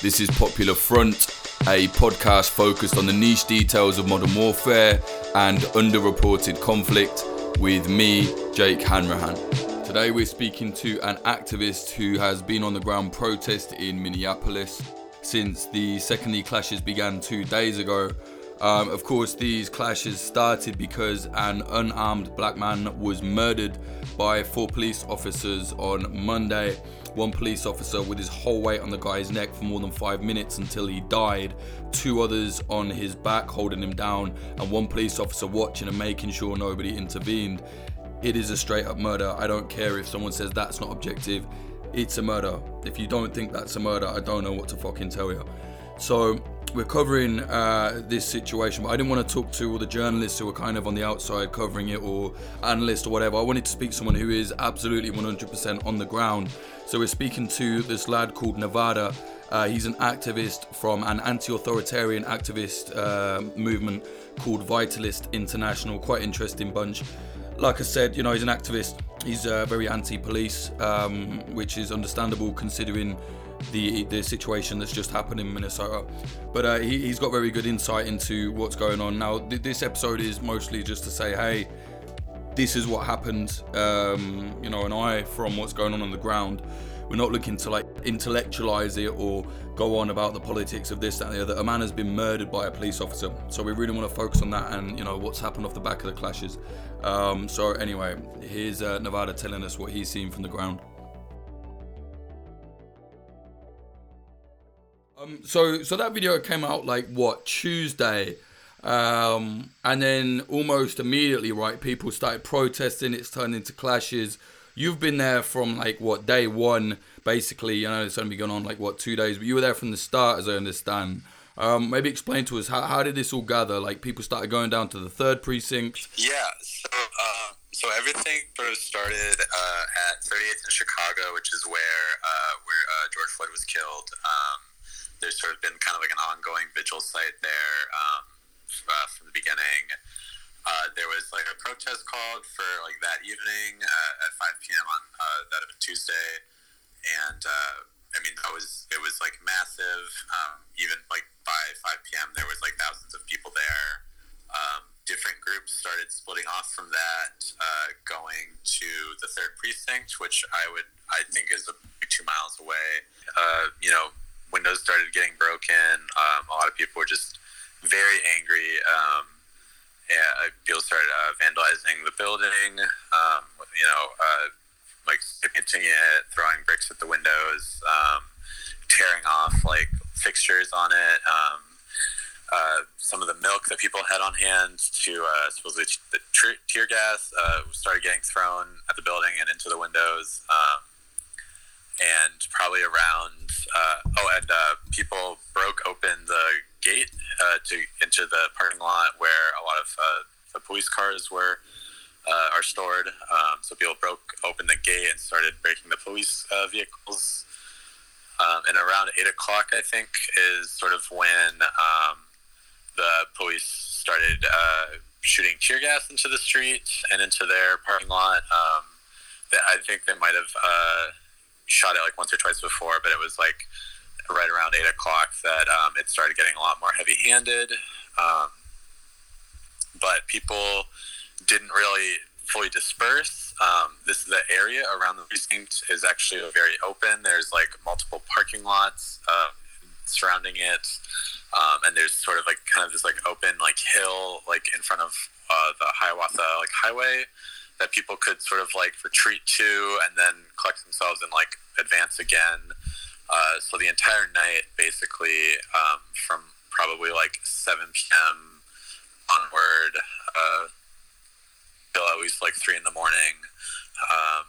This is Popular Front, a podcast focused on the niche details of modern warfare and underreported conflict with me, Jake Hanrahan. Today we're speaking to an activist who has been on the ground protest in Minneapolis since the secondary clashes began two days ago. Um, of course, these clashes started because an unarmed black man was murdered by four police officers on Monday one police officer with his whole weight on the guy's neck for more than five minutes until he died, two others on his back holding him down, and one police officer watching and making sure nobody intervened. It is a straight up murder. I don't care if someone says that's not objective. It's a murder. If you don't think that's a murder, I don't know what to fucking tell you. So, we're covering uh, this situation, but I didn't want to talk to all the journalists who are kind of on the outside covering it or analysts or whatever. I wanted to speak to someone who is absolutely 100% on the ground. So we're speaking to this lad called Nevada. Uh, he's an activist from an anti-authoritarian activist uh, movement called Vitalist International. Quite interesting bunch. Like I said, you know, he's an activist. He's uh, very anti-police, um, which is understandable considering the the situation that's just happened in Minnesota. But uh, he, has got very good insight into what's going on. Now, th- this episode is mostly just to say, hey, this is what happened, um, you know, an eye from what's going on on the ground. We're not looking to like intellectualize it or go on about the politics of this, that, and the other. A man has been murdered by a police officer, so we really want to focus on that and you know what's happened off the back of the clashes. Um, so anyway, here's uh, Nevada telling us what he's seen from the ground. Um, so so that video came out like what Tuesday, um, and then almost immediately, right? People started protesting. It's turned into clashes. You've been there from like what day one, basically. You know, it's only been going on like what two days, but you were there from the start, as I understand. Um, maybe explain to us how, how did this all gather? Like people started going down to the third precinct. Yeah. So uh, so everything sort of started uh, at 38th in Chicago, which is where uh, where uh, George Floyd was killed. Um, there's sort of been kind of like an ongoing vigil site there um, uh, from the beginning. Uh, there was like a protest called for like that evening uh, at 5 p.m. on uh, that of a Tuesday, and uh, I mean that was it was like massive. Um, even like by 5 p.m. there was like thousands of people there. Um, different groups started splitting off from that, uh, going to the third precinct, which I would I think is two miles away. you know, windows started getting broken. Um, a lot of people were just very angry. Um, and people started uh, vandalizing the building. Um, you know, uh, like skipping it, throwing bricks at the windows, um, tearing off like fixtures on it. Um, uh, some of the milk that people had on hand to uh, supposedly the tear gas uh, started getting thrown at the building and into the windows. Um, and probably around uh, oh, and uh, people broke open the gate uh, to into the parking lot where a lot of uh, the police cars were uh, are stored. Um, so people broke open the gate and started breaking the police uh, vehicles. Um, and around eight o'clock, I think, is sort of when um, the police started shooting tear gas into the street and into their parking lot. Um, I think they might have shot it like once or twice before, but it was like right around eight o'clock that um, it started getting a lot more heavy-handed. Um, but people didn't really fully disperse. Um, this the area around the precinct is actually very open. There's like multiple parking lots uh, surrounding it, um, and there's sort of like kind of this like open like hill like in front of uh, the Hiawatha like highway that people could sort of like retreat to and then collect themselves and like advance again. Uh, so the entire night, basically, um, from probably like 7 p.m. onward, uh, till at least like 3 in the morning, um,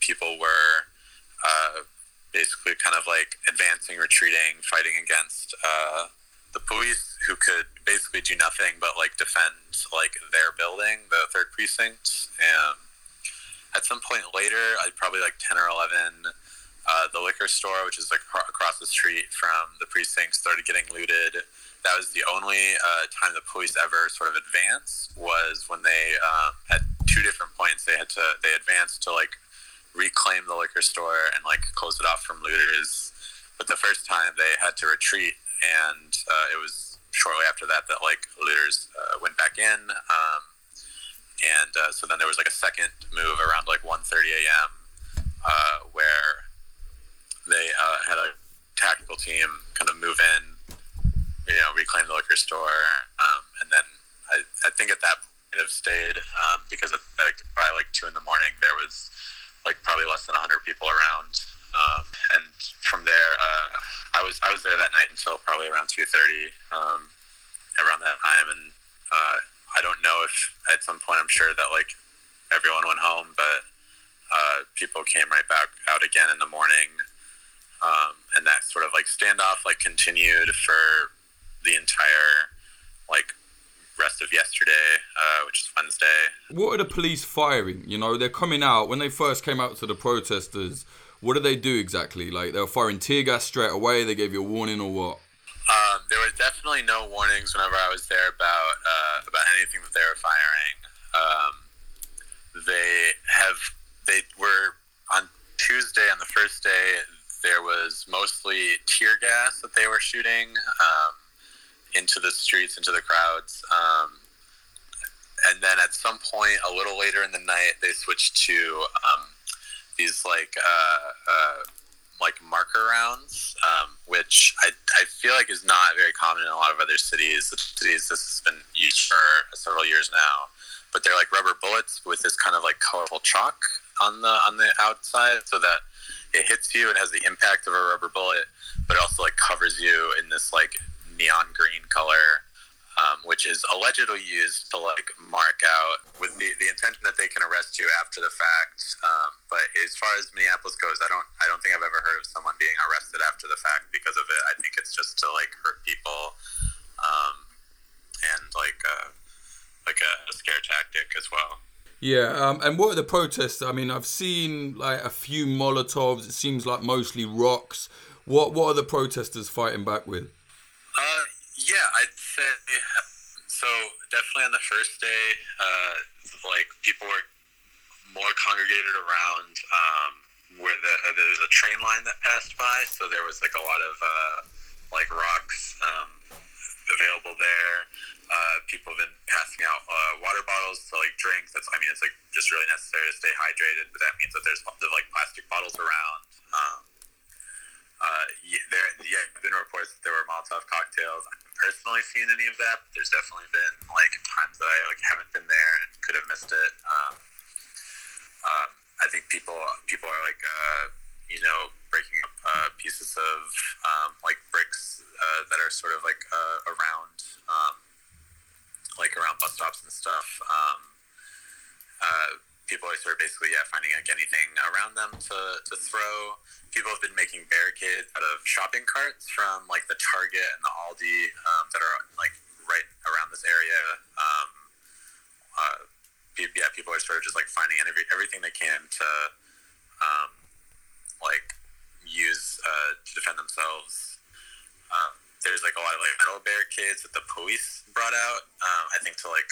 people were uh, basically kind of like advancing, retreating, fighting against uh, the police who could basically do nothing but like defend like their building, the third precinct. And at some point later, probably like ten or eleven, uh, the liquor store, which is like across the street from the precinct, started getting looted. That was the only uh, time the police ever sort of advanced was when they um, at two different points they had to they advanced to like reclaim the liquor store and like close it off from looters but the first time they had to retreat, and uh, it was shortly after that that like looters uh, went back in. Um, and uh, so then there was like a second move around like 1.30 a.m. Uh, where they uh, had a tactical team kind of move in, you know, reclaim the liquor store, um, and then I, I think at that point have stayed um, because at, like, by like two in the morning there was like probably less than 100 people around, um, and from there I was there that night until probably around 2:30 um, around that time, and uh, I don't know if at some point I'm sure that like everyone went home, but uh, people came right back out again in the morning, um, and that sort of like standoff like continued for the entire like rest of yesterday, uh, which is Wednesday. What are the police firing? You know, they're coming out when they first came out to the protesters. What did they do exactly? Like they were firing tear gas straight away. They gave you a warning or what? Um, there was definitely no warnings whenever I was there about uh, about anything that they were firing. Um, they have they were on Tuesday on the first day. There was mostly tear gas that they were shooting um, into the streets, into the crowds. Um, and then at some point, a little later in the night, they switched to um, these like uh, uh, like marker rounds, um, which I, I feel like is not very common in a lot of other cities. The cities this has been used for several years now, but they're like rubber bullets with this kind of like colorful chalk on the on the outside, so that it hits you and has the impact of a rubber bullet, but also like covers you in this like neon green color um, which is allegedly used to like mark out with the, the intention that they can arrest you after the fact. Um, but as far as Minneapolis goes, I don't I don't think I've ever heard of someone being arrested after the fact because of it. I think it's just to like hurt people, um, and like uh, like a, a scare tactic as well. Yeah, um, and what are the protests? I mean, I've seen like a few Molotovs. It seems like mostly rocks. What what are the protesters fighting back with? Uh, yeah, I'd say so. Definitely on the first day, uh, like people were more congregated around um, where the, uh, there was a train line that passed by, so there was like a lot of uh, like rocks um, available there. Uh, people have been passing out uh, water bottles to like drink. That's I mean, it's like just really necessary to stay hydrated, but that means that there's lots of like plastic bottles around. Um, uh, yeah, there, yeah, been reports that there were Molotov cocktails. I haven't personally seen any of that, but there's definitely been like times that I like haven't been there and could have missed it. Um, um, I think people people are like uh, you know breaking up uh, pieces of um, like bricks uh, that are sort of like uh, around um, like around bus stops and stuff. Um, uh, people are sort of basically yeah finding like anything around them to, to throw. People have been making barricades out of shopping carts from like the Target and the Aldi um, that are like right around this area. Um, uh, yeah, people are sort of just like finding every, everything they can to um, like use uh, to defend themselves. Um, there's like a lot of like metal barricades that the police brought out. Um, I think to like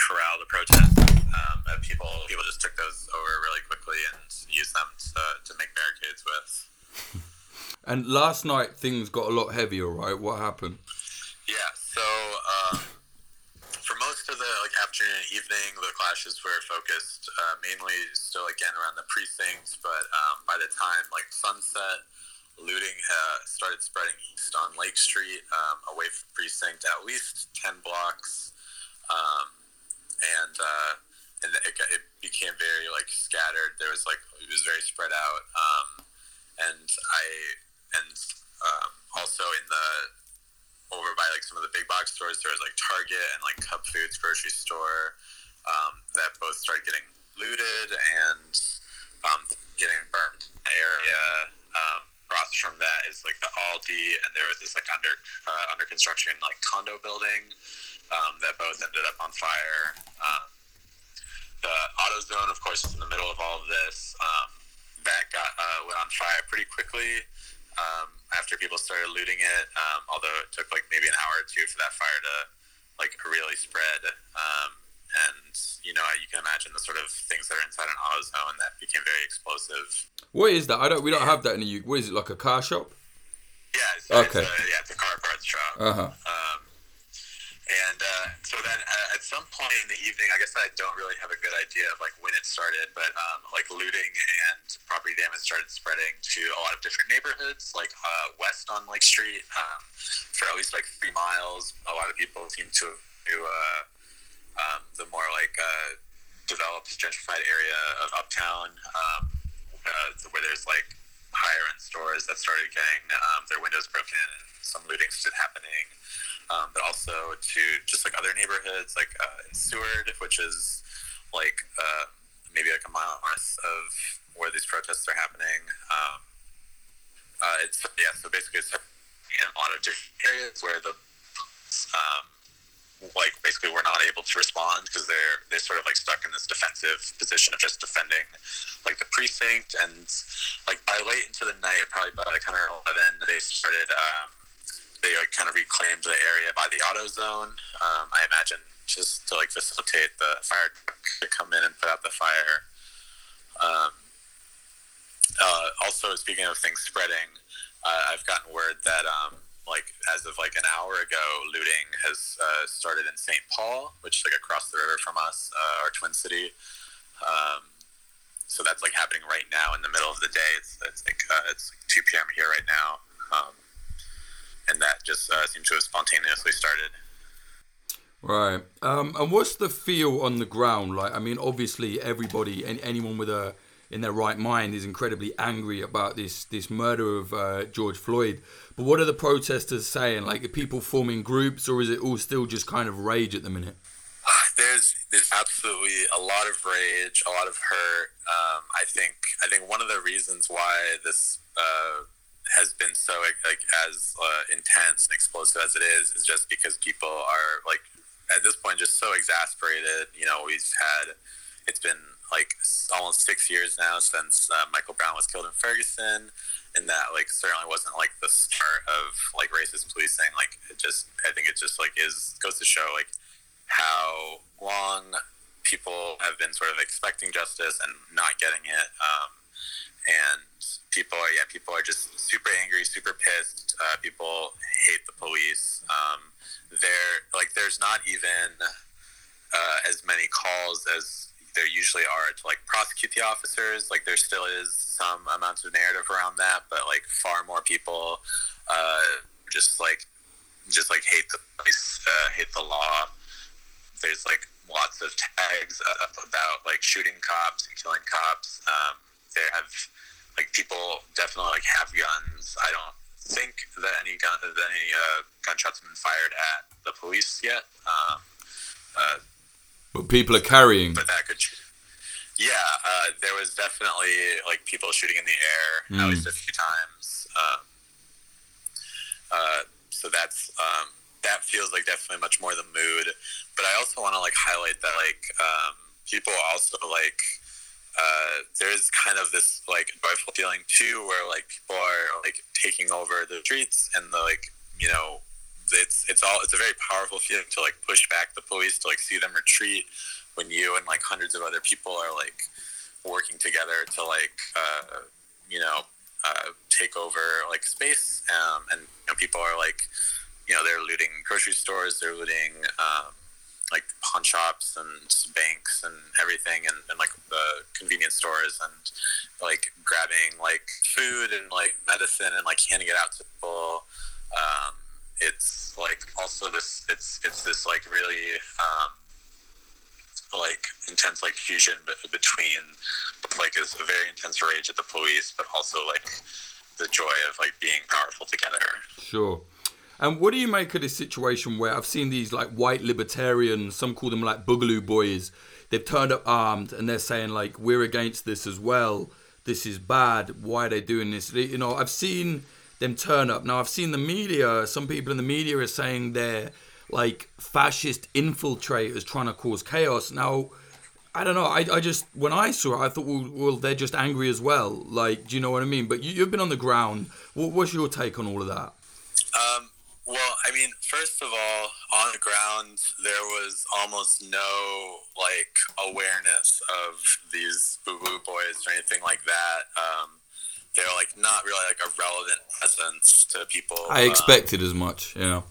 corral the protests. Um, people people just took those over really quickly and used them to, to make barricades with. And last night things got a lot heavier, right? What happened? Yeah, so um, for most of the like afternoon and evening, the clashes were focused uh, mainly still again around the precincts. But um, by the time like sunset, looting uh, started spreading east on Lake Street, um, away from precinct, at least ten blocks. Um, and uh, and it, it became very like scattered. There was like it was very spread out, um, and I and um, also in the over by like some of the big box stores, there was like Target and like Cub Foods grocery store um, that both started getting looted and um, getting burned. Area um, across from that is like the Aldi, and there was this like under uh, under construction like condo building um, that both ended up on fire. Um, the AutoZone, of course, is in the middle of all of this. Um, that got uh, went on fire pretty quickly um, after people started looting it. Um, although it took like maybe an hour or two for that fire to like really spread. Um, and you know, you can imagine the sort of things that are inside an AutoZone that became very explosive. What is that? I don't. We don't have that in the UK. What is it like a car shop? Yeah. Okay. It's a, yeah, it's a car parts shop. Uh huh. Um, and uh, so then uh, at some point in the evening, I guess I don't really have a good idea of like when it started, but um, like looting and property damage started spreading to a lot of different neighborhoods, like uh, west on Lake Street, um, for at least like three miles. A lot of people seem to to uh, um, the more like uh, developed, gentrified area of Uptown, um, uh, where there's like higher end stores that started getting um, their windows broken and some looting started happening um, but also to just like other neighborhoods, like uh, in Seward, which is like uh, maybe like a mile north of where these protests are happening. Um, uh, it's yeah, so basically it's in a lot of different areas where the um, like basically we're not able to respond because they're they're sort of like stuck in this defensive position of just defending like the precinct and like by late into the night, probably by like 10 or 11, they started. Um, they like kind of reclaimed the area by the AutoZone. Um, I imagine just to like facilitate the fire to come in and put out the fire. Um, uh, also, speaking of things spreading, uh, I've gotten word that um, like as of like an hour ago, looting has uh, started in St. Paul, which is like across the river from us, uh, our twin city. Um, so that's like happening right now in the middle of the day. It's, it's like uh, it's like 2 p.m. here right now. Um, and that just uh, seems to have spontaneously started. Right. Um, and what's the feel on the ground like? I mean, obviously, everybody, anyone with a in their right mind, is incredibly angry about this this murder of uh, George Floyd. But what are the protesters saying? Like, are people forming groups, or is it all still just kind of rage at the minute? There's there's absolutely a lot of rage, a lot of hurt. Um, I think I think one of the reasons why this uh, has been so like as uh, intense and explosive as it is is just because people are like at this point just so exasperated. You know, we've had it's been like almost six years now since uh, Michael Brown was killed in Ferguson, and that like certainly wasn't like the start of like racist policing. Like it just, I think it just like is goes to show like how long people have been sort of expecting justice and not getting it. Um, and people are yeah people are just super angry super pissed uh, people hate the police um, there like there's not even uh, as many calls as there usually are to like prosecute the officers like there still is some amounts of narrative around that but like far more people uh, just like just like hate the police uh, hate the law there's like lots of tags about like shooting cops and killing cops um, there have like people definitely like have guns. I don't think that any gun that any uh, gunshots have been fired at the police yet. Um, uh, but people are carrying. But that could. Yeah, uh, there was definitely like people shooting in the air mm. at least a few times. Um, uh, so that's um, that feels like definitely much more the mood. But I also want to like highlight that like um, people also like uh, there's kind of this like joyful feeling too, where like people are like taking over the streets and the like, you know, it's it's all it's a very powerful feeling to like push back the police to like see them retreat when you and like hundreds of other people are like working together to like uh, you know uh, take over like space um, and you know, people are like you know they're looting grocery stores they're looting um, like pawn shops and banks and everything and, and like the convenience stores and like grabbing like food and like medicine and like handing it out to people. Um, it's like also this it's it's this like really um, like intense like fusion between like is a very intense rage at the police but also like the joy of like being powerful together. Sure and what do you make of this situation where I've seen these like white libertarians, some call them like boogaloo boys, they've turned up armed and they're saying like we're against this as well. This is bad. Why are they doing this? You know, I've seen them turn up. Now I've seen the media. Some people in the media are saying they're like fascist infiltrators trying to cause chaos. Now I don't know. I, I just when I saw it, I thought, well, well, they're just angry as well. Like, do you know what I mean? But you, have been on the ground. What, what's your take on all of that? Um, well, I mean, first of all, on the ground, there was almost no like awareness of these boo boo boys or anything like that. Um, they're like not really like a relevant presence to people. I expected um, as much. Yeah.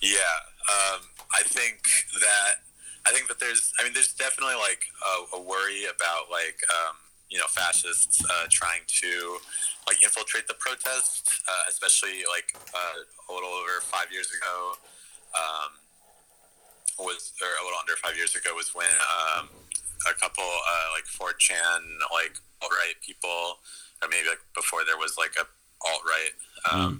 Yeah, um, I think that I think that there's I mean there's definitely like a, a worry about like um, you know fascists uh, trying to like infiltrate the protest, uh, especially like uh, a little over five years ago. Um, was or a little under five years ago was when um, a couple uh, like 4chan like alt right people, or maybe like before there was like a alt right, um, mm.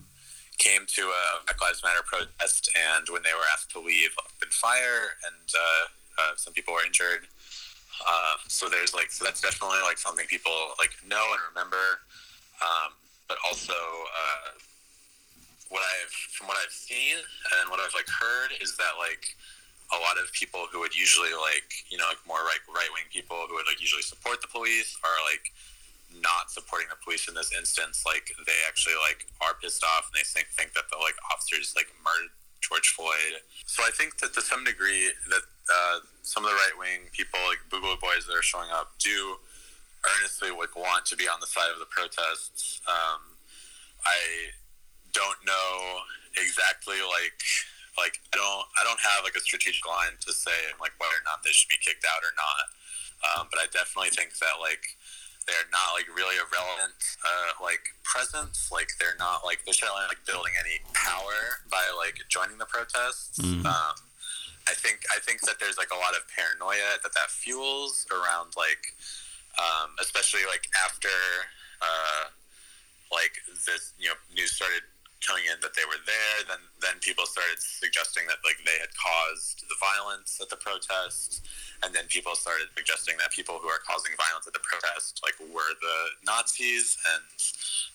came to a Black Lives Matter protest, and when they were asked to leave, opened fire, and uh, uh, some people were injured. Uh, so there's like so that's definitely like something people like know and remember, um, but also uh, what I've from what I've seen and what I've like heard is that like a lot of people who would usually like you know like more right right wing people who would like usually support the police are like not supporting the police in this instance. Like they actually like are pissed off and they think think that the like officers like murdered George Floyd. So I think that to some degree that uh, some of the right wing people like Boogaloo Boys that are showing up do earnestly like want to be on the side of the protests. Um, I don't know exactly like like I don't I don't have like a strategic line to say like whether or not they should be kicked out or not. Um, but I definitely think that like they're not like really a relevant uh, like presence. Like they're not like they're certainly like building any power by like joining the protests. Mm. Um, I think I think that there's like a lot of paranoia that that fuels around like um, especially like after uh, like this you know news started coming in that they were there. Then then people started suggesting that like they had caused the violence at the protest, and then people started suggesting that people who are causing violence at the protest like were the Nazis, and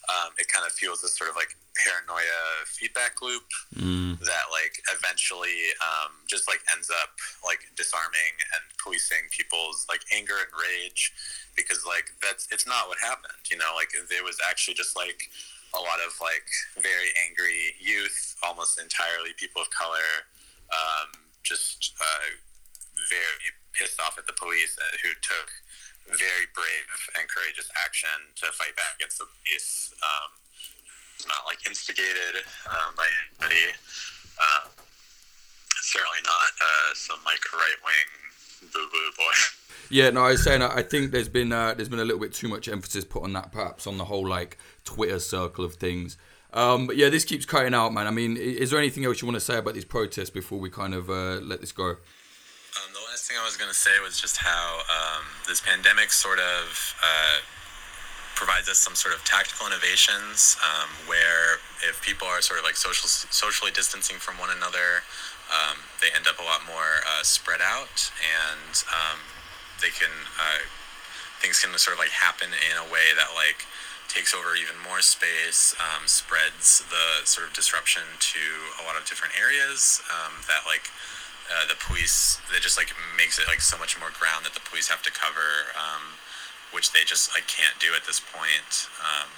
um, it kind of fuels this sort of like paranoia feedback loop mm. that like eventually um, just like ends up like disarming and policing people's like anger and rage because like that's it's not what happened you know like it was actually just like a lot of like very angry youth, almost entirely people of color, um, just uh, very pissed off at the police uh, who took very brave and courageous action to fight back against the police. Um, not like instigated um, by anybody. Uh, certainly not uh, some like right wing boo boo boy. Yeah, no, I was saying I think there's been uh, there's been a little bit too much emphasis put on that, perhaps on the whole like Twitter circle of things. Um, but yeah, this keeps cutting out, man. I mean, is there anything else you want to say about these protests before we kind of uh, let this go? Um, the last thing I was going to say was just how um, this pandemic sort of uh, provides us some sort of tactical innovations um, where if people are sort of like social socially distancing from one another, um, they end up a lot more uh, spread out and um, they can uh, things can sort of like happen in a way that like takes over even more space, um, spreads the sort of disruption to a lot of different areas um, that like uh, the police that just like makes it like so much more ground that the police have to cover, um, which they just like can't do at this point. Um,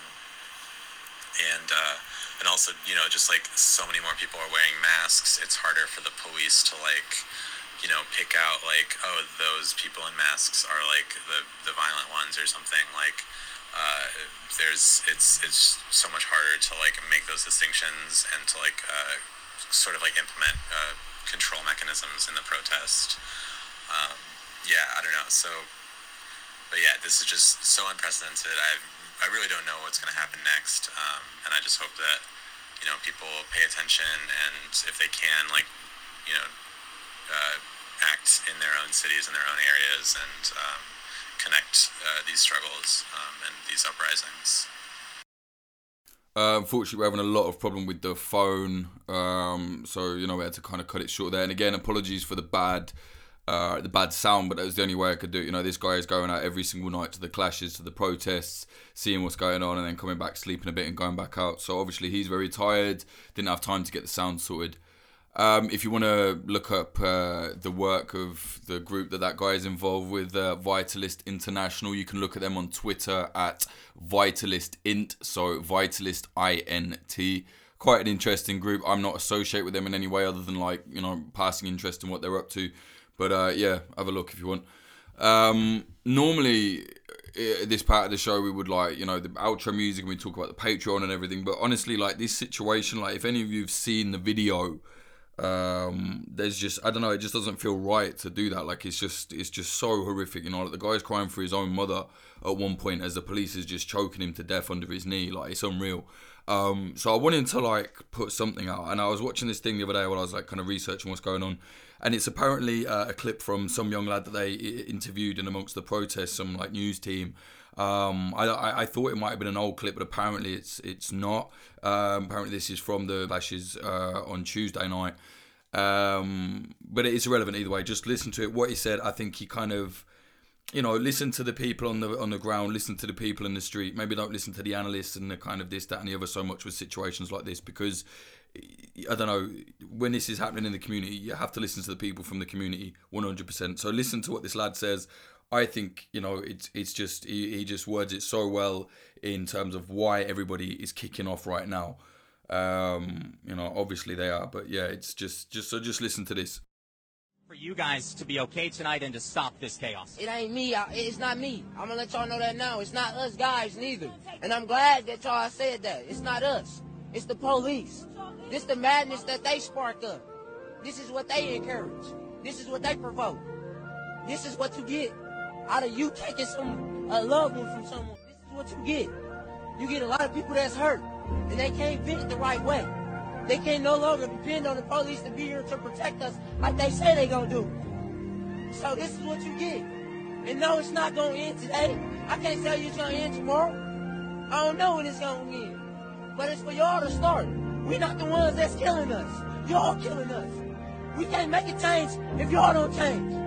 and uh, and also you know just like so many more people are wearing masks, it's harder for the police to like you know, pick out like, oh, those people in masks are like the, the violent ones or something. Like, uh, there's it's it's so much harder to like make those distinctions and to like uh, sort of like implement uh, control mechanisms in the protest. Um, yeah, I don't know. So, but yeah, this is just so unprecedented. I I really don't know what's going to happen next, um, and I just hope that you know people pay attention and if they can, like you know uh, act in their own cities and their own areas and um, connect uh, these struggles um, and these uprisings. Uh, unfortunately, we're having a lot of problem with the phone, um, so you know we had to kind of cut it short there. And again, apologies for the bad, uh, the bad sound, but that was the only way I could do it. You know, this guy is going out every single night to the clashes, to the protests, seeing what's going on, and then coming back, sleeping a bit, and going back out. So obviously, he's very tired. Didn't have time to get the sound sorted. Um, if you want to look up uh, the work of the group that that guy is involved with, uh, Vitalist International, you can look at them on Twitter at Vitalist Int, so Vitalist I N T. Quite an interesting group. I'm not associated with them in any way other than like you know passing interest in what they're up to. But uh, yeah, have a look if you want. Um, normally, this part of the show we would like you know the outro music and we talk about the Patreon and everything. But honestly, like this situation, like if any of you've seen the video, um, there's just I don't know, it just doesn't feel right to do that. Like it's just it's just so horrific. You know, like the guy's crying for his own mother at one point as the police is just choking him to death under his knee. Like it's unreal. Um, so I wanted to like put something out, and I was watching this thing the other day while I was like kind of researching what's going on, and it's apparently uh, a clip from some young lad that they interviewed in amongst the protests, some like news team. Um, I, I, thought it might have been an old clip, but apparently it's it's not. Um, apparently this is from the Lashes uh, on Tuesday night. Um, but it is irrelevant either way. Just listen to it. What he said, I think he kind of you know, listen to the people on the on the ground, listen to the people in the street. Maybe don't listen to the analysts and the kind of this, that, and the other so much with situations like this because I don't know when this is happening in the community. You have to listen to the people from the community, one hundred percent. So listen to what this lad says. I think you know it's it's just he, he just words it so well in terms of why everybody is kicking off right now. Um, you know, obviously they are, but yeah, it's just just so just listen to this for you guys to be okay tonight and to stop this chaos? It ain't me. It's not me. I'm gonna let y'all know that now. It's not us guys neither. And I'm glad that y'all said that. It's not us. It's the police. This the madness that they spark up. This is what they encourage. This is what they provoke. This is what you get out of you taking some a loved one from someone. This is what you get. You get a lot of people that's hurt and they can't vent the right way. They can no longer depend on the police to be here to protect us like they say they gonna do. So this is what you get. And no, it's not gonna end today. I can't tell you it's gonna end tomorrow. I don't know when it's gonna end. But it's for y'all to start. We're not the ones that's killing us. Y'all killing us. We can't make a change if y'all don't change.